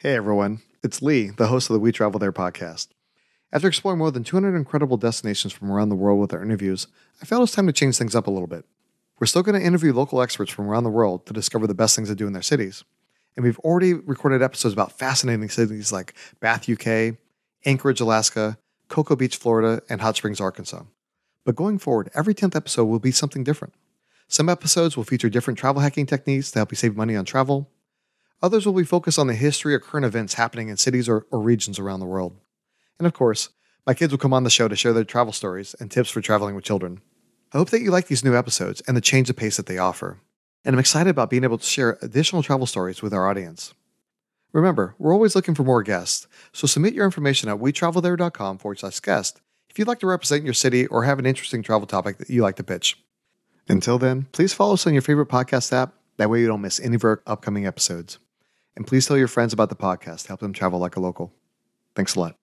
Hey everyone, it's Lee, the host of the We Travel There podcast. After exploring more than 200 incredible destinations from around the world with our interviews, I felt it was time to change things up a little bit. We're still going to interview local experts from around the world to discover the best things to do in their cities. And we've already recorded episodes about fascinating cities like Bath, UK, Anchorage, Alaska, Cocoa Beach, Florida, and Hot Springs, Arkansas. But going forward, every 10th episode will be something different. Some episodes will feature different travel hacking techniques to help you save money on travel. Others will be focused on the history or current events happening in cities or, or regions around the world. And of course, my kids will come on the show to share their travel stories and tips for traveling with children. I hope that you like these new episodes and the change of pace that they offer. And I'm excited about being able to share additional travel stories with our audience. Remember, we're always looking for more guests, so submit your information at wetravelthere.com forward slash guest if you'd like to represent your city or have an interesting travel topic that you like to pitch. Until then, please follow us on your favorite podcast app. That way you don't miss any of our upcoming episodes. And please tell your friends about the podcast help them travel like a local. Thanks a lot.